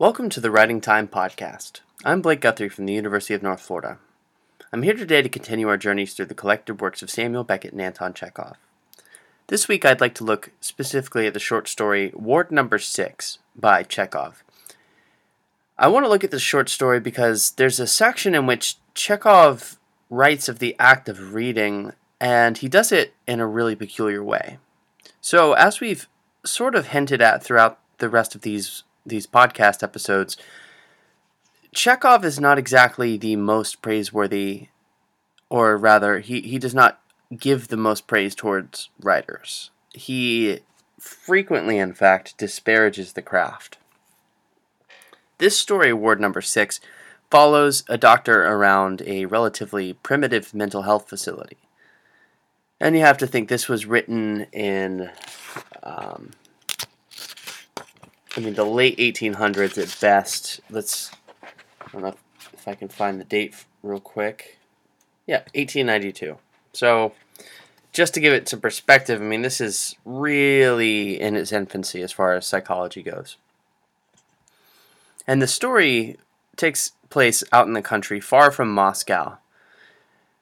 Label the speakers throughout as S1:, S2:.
S1: Welcome to the Writing Time Podcast. I'm Blake Guthrie from the University of North Florida. I'm here today to continue our journeys through the collected works of Samuel Beckett and Anton Chekhov. This week I'd like to look specifically at the short story Ward Number 6 by Chekhov. I want to look at this short story because there's a section in which Chekhov writes of the act of reading, and he does it in a really peculiar way. So, as we've sort of hinted at throughout the rest of these these podcast episodes, Chekhov is not exactly the most praiseworthy, or rather, he, he does not give the most praise towards writers. He frequently, in fact, disparages the craft. This story, Ward Number Six, follows a doctor around a relatively primitive mental health facility. And you have to think this was written in um, I mean, the late 1800s at best. Let's, I don't know if I can find the date real quick. Yeah, 1892. So, just to give it some perspective, I mean, this is really in its infancy as far as psychology goes. And the story takes place out in the country, far from Moscow,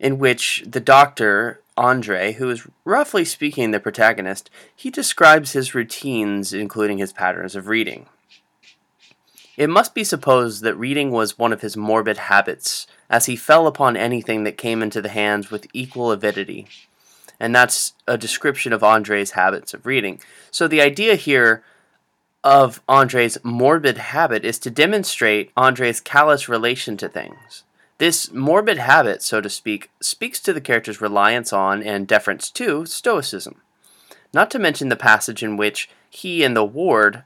S1: in which the doctor Andre, who is roughly speaking the protagonist, he describes his routines, including his patterns of reading. It must be supposed that reading was one of his morbid habits, as he fell upon anything that came into the hands with equal avidity. And that's a description of Andre's habits of reading. So the idea here of Andre's morbid habit is to demonstrate Andre's callous relation to things. This morbid habit, so to speak, speaks to the character's reliance on and deference to Stoicism. Not to mention the passage in which he and the ward,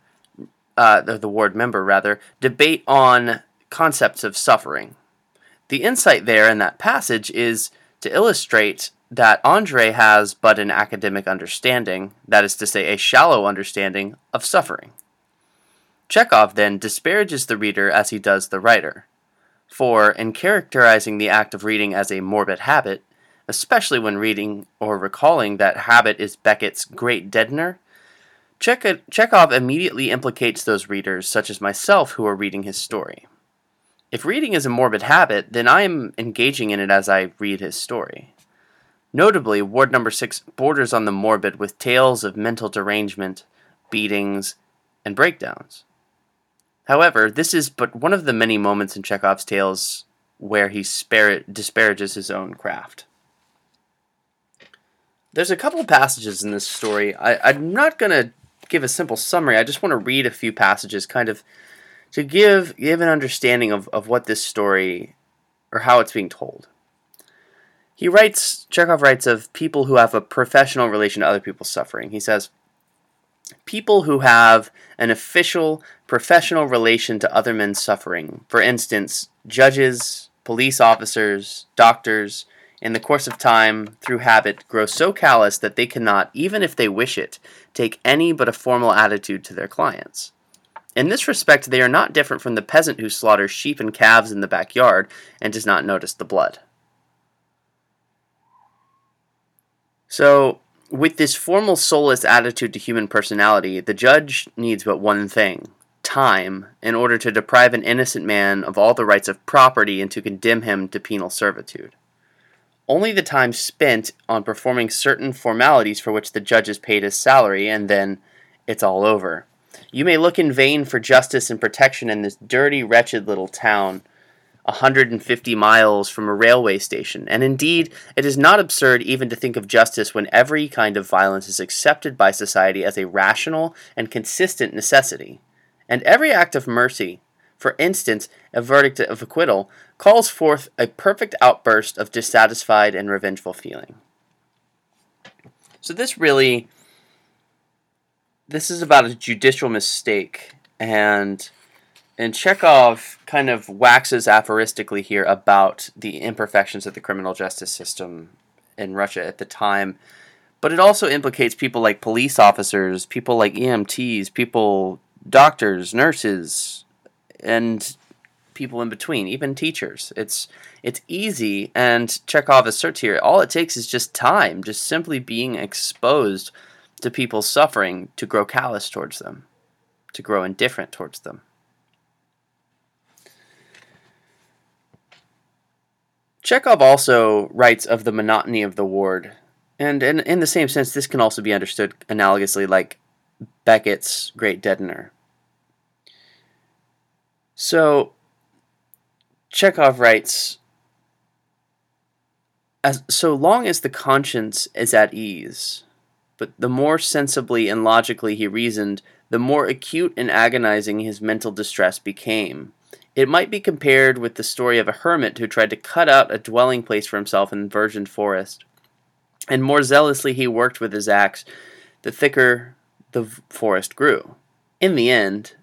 S1: uh, the ward member rather, debate on concepts of suffering. The insight there in that passage is to illustrate that Andre has but an academic understanding, that is to say, a shallow understanding, of suffering. Chekhov then disparages the reader as he does the writer. For, in characterizing the act of reading as a morbid habit, especially when reading or recalling that habit is Beckett's great deadener, Chekhov immediately implicates those readers, such as myself, who are reading his story. If reading is a morbid habit, then I am engaging in it as I read his story. Notably, Ward Number 6 borders on the morbid with tales of mental derangement, beatings, and breakdowns. However, this is but one of the many moments in Chekhov's tales where he spar- disparages his own craft. There's a couple of passages in this story. I, I'm not going to give a simple summary. I just want to read a few passages, kind of to give give an understanding of, of what this story or how it's being told. He writes, Chekhov writes of people who have a professional relation to other people's suffering. He says, people who have an official, professional relation to other men's suffering. For instance, judges, police officers, doctors, in the course of time, through habit, grow so callous that they cannot, even if they wish it, take any but a formal attitude to their clients. In this respect, they are not different from the peasant who slaughters sheep and calves in the backyard and does not notice the blood. So, with this formal soulless attitude to human personality, the judge needs but one thing time in order to deprive an innocent man of all the rights of property and to condemn him to penal servitude. Only the time spent on performing certain formalities for which the judge is paid his salary, and then it's all over. You may look in vain for justice and protection in this dirty, wretched little town 150 miles from a railway station, and indeed, it is not absurd even to think of justice when every kind of violence is accepted by society as a rational and consistent necessity. And every act of mercy, for instance, a verdict of acquittal, calls forth a perfect outburst of dissatisfied and revengeful feeling. So this really this is about a judicial mistake and and Chekhov kind of waxes aphoristically here about the imperfections of the criminal justice system in Russia at the time. But it also implicates people like police officers, people like EMTs, people, doctors, nurses, and people in between, even teachers. It's it's easy, and Chekhov asserts here all it takes is just time, just simply being exposed to people's suffering to grow callous towards them, to grow indifferent towards them. Chekhov also writes of the monotony of the ward, and in, in the same sense, this can also be understood analogously like Beckett's Great Deadener. So, Chekhov writes as so long as the conscience is at ease, but the more sensibly and logically he reasoned, the more acute and agonizing his mental distress became. It might be compared with the story of a hermit who tried to cut out a dwelling place for himself in virgin forest. And more zealously he worked with his axe, the thicker the forest grew. In the end,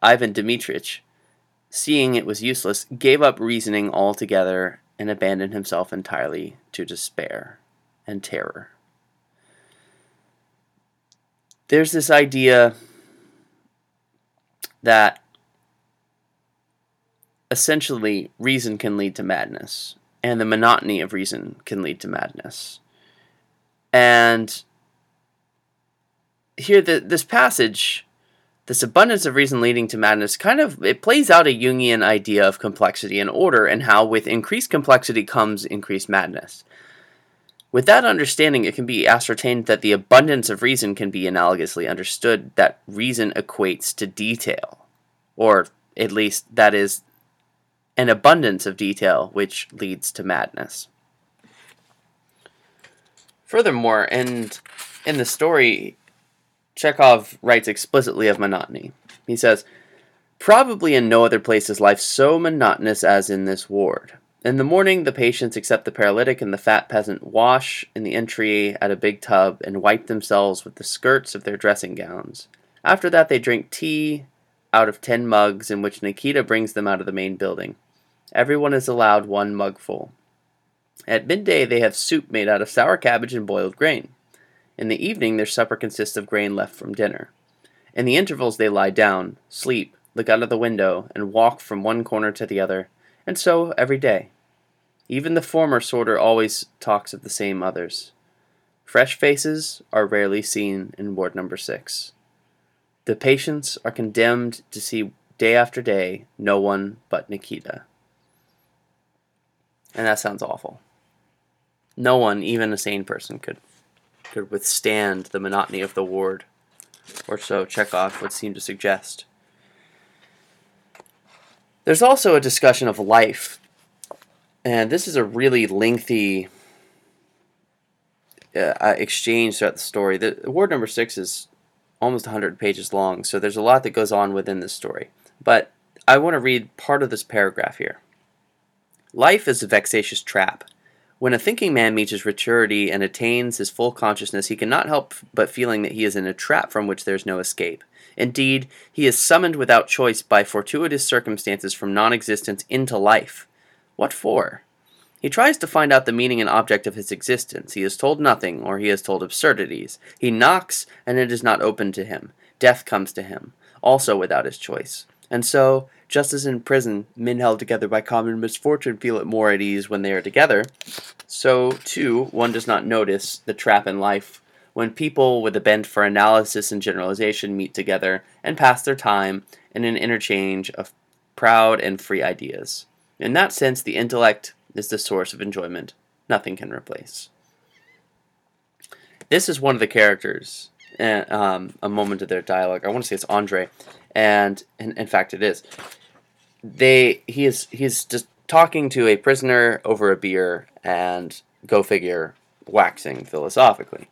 S1: Ivan Dmitrich, seeing it was useless, gave up reasoning altogether and abandoned himself entirely to despair and terror. There's this idea that essentially reason can lead to madness, and the monotony of reason can lead to madness. And here, the, this passage, this abundance of reason leading to madness, kind of it plays out a Jungian idea of complexity and order, and how with increased complexity comes increased madness. With that understanding, it can be ascertained that the abundance of reason can be analogously understood that reason equates to detail, or at least that is an abundance of detail which leads to madness. Furthermore, and in the story, Chekhov writes explicitly of monotony. He says, Probably in no other place is life so monotonous as in this ward. In the morning, the patients, except the paralytic and the fat peasant, wash in the entry at a big tub and wipe themselves with the skirts of their dressing gowns. After that, they drink tea out of ten mugs in which Nikita brings them out of the main building. Everyone is allowed one mugful. At midday, they have soup made out of sour cabbage and boiled grain. In the evening, their supper consists of grain left from dinner. In the intervals, they lie down, sleep, look out of the window, and walk from one corner to the other, and so every day. Even the former sorter always talks of the same others. Fresh faces are rarely seen in ward number six. The patients are condemned to see day after day no one but Nikita. And that sounds awful. No one, even a sane person, could could withstand the monotony of the ward, or so Chekhov would seem to suggest. There's also a discussion of life, and this is a really lengthy uh, uh exchange throughout the story. The ward number six is almost 100 pages long, so there's a lot that goes on within this story. But I want to read part of this paragraph here. Life is a vexatious trap. When a thinking man meets his maturity and attains his full consciousness, he cannot help but feeling that he is in a trap from which there is no escape. Indeed, he is summoned without choice by fortuitous circumstances from non existence into life. What for? He tries to find out the meaning and object of his existence. He is told nothing, or he is told absurdities. He knocks, and it is not opened to him. Death comes to him, also without his choice. And so, just as in prison, men held together by common misfortune feel it more at ease when they are together, so too one does not notice the trap in life when people with a bent for analysis and generalization meet together and pass their time in an interchange of proud and free ideas. In that sense, the intellect is the source of enjoyment. Nothing can replace. This is one of the characters, uh, um, a moment of their dialogue. I want to say it's Andre, and in, in fact, it is. They he is he's just talking to a prisoner over a beer, and go figure, waxing philosophically.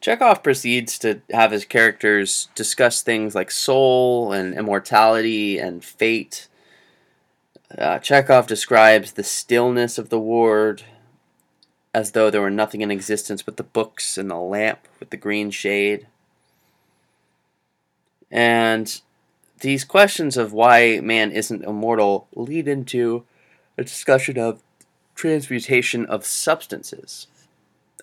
S1: Chekhov proceeds to have his characters discuss things like soul and immortality and fate. Uh, Chekhov describes the stillness of the ward as though there were nothing in existence but the books and the lamp with the green shade. And these questions of why man isn't immortal lead into a discussion of transmutation of substances,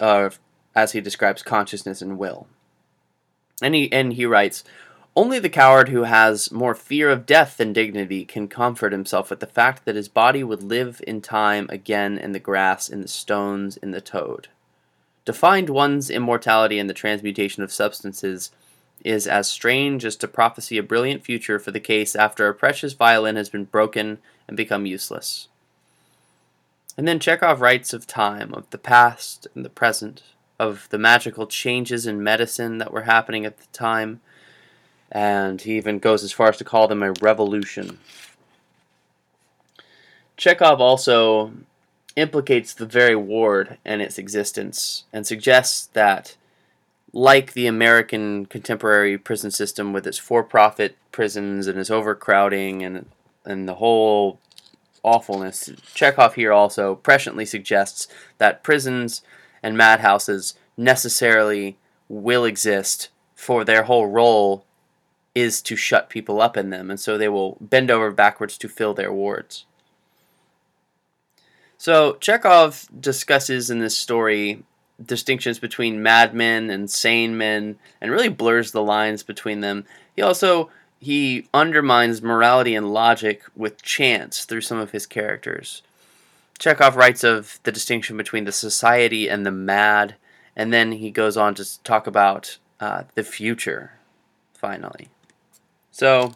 S1: uh, as he describes consciousness and will. And he, and he writes, only the coward who has more fear of death than dignity can comfort himself with the fact that his body would live in time again in the grass, in the stones, in the toad. To find one's immortality in the transmutation of substances is as strange as to prophesy a brilliant future for the case after a precious violin has been broken and become useless. And then Chekhov writes of time, of the past and the present, of the magical changes in medicine that were happening at the time, and he even goes as far as to call them a revolution. Chekhov also implicates the very ward and its existence and suggests that, like the American contemporary prison system with its for profit prisons and its overcrowding and, and the whole awfulness, Chekhov here also presciently suggests that prisons and madhouses necessarily will exist for their whole role is to shut people up in them, and so they will bend over backwards to fill their wards. So Chekhov discusses in this story distinctions between madmen and sane men and really blurs the lines between them. He also he undermines morality and logic with chance through some of his characters. Chekhov writes of the distinction between the society and the mad, and then he goes on to talk about uh, the future, finally. So,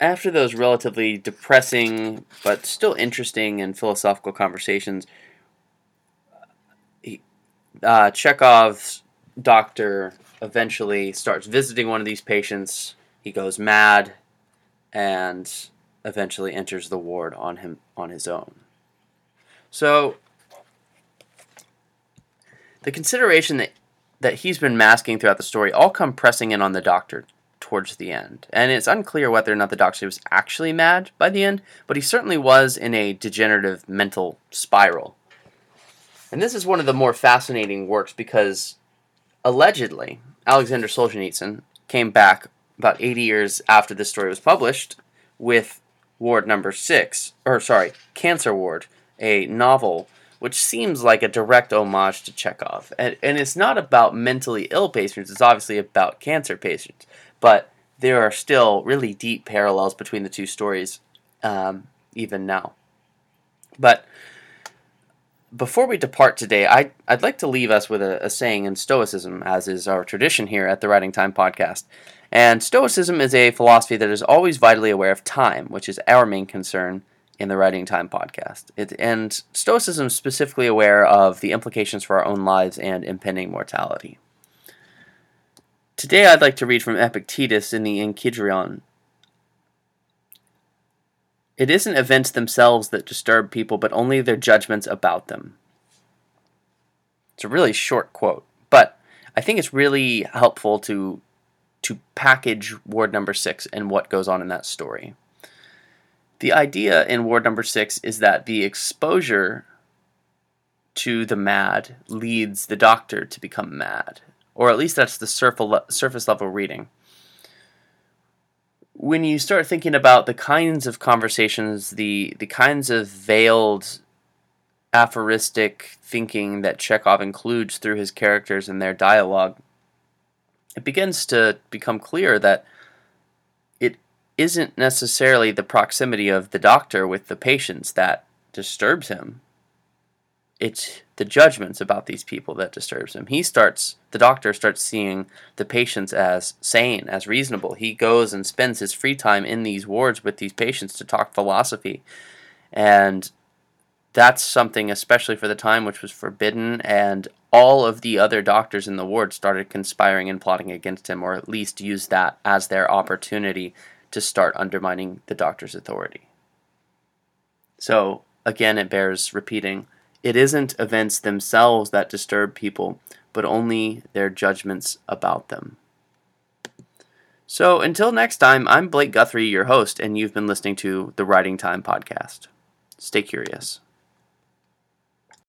S1: after those relatively depressing but still interesting and philosophical conversations, uh, Chekhov's doctor eventually starts visiting one of these patients. He goes mad and eventually enters the ward on him on his own. So the consideration that that he's been masking throughout the story all come pressing in on the doctor towards the end. And it's unclear whether or not the doctor was actually mad by the end, but he certainly was in a degenerative mental spiral. And this is one of the more fascinating works because allegedly Alexander Solzhenitsyn came back about 80 years after this story was published with Ward Number 6, or sorry, Cancer Ward, a novel which seems like a direct homage to Chekhov. And, and it's not about mentally ill patients, it's obviously about cancer patients but there are still really deep parallels between the two stories, um, even now. But before we depart today, I, I'd like to leave us with a, a saying in Stoicism, as is our tradition here at the Writing Time podcast. And Stoicism is a philosophy that is always vitally aware of time, which is our main concern in the Writing Time podcast. It, and Stoicism is specifically aware of the implications for our own lives and impending mortality. Today I'd like to read from Epictetus in the Enchiridion. It isn't events themselves that disturb people, but only their judgments about them. It's a really short quote, but I think it's really helpful to to package ward number 6 and what goes on in that story. The idea in ward number 6 is that the exposure to the mad leads the doctor to become mad or at least that's the surface level reading. When you start thinking about the kinds of conversations, the the kinds of veiled aphoristic thinking that Chekhov includes through his characters and their dialogue, it begins to become clear that it isn't necessarily the proximity of the doctor with the patients that disturbs him it's the judgments about these people that disturbs him. He starts, the doctor starts seeing the patients as sane, as reasonable. He goes and spends his free time in these wards with these patients to talk philosophy. And that's something, especially for the time, which was forbidden. And all of the other doctors in the ward started conspiring and plotting against him, or at least used that as their opportunity to start undermining the doctor's authority. So, again, it bears repeating it isn't events themselves that disturb people, but only their judgments about them. So until next time, I'm Blake Guthrie, your host, and you've been listening to the Writing Time Podcast. Stay curious.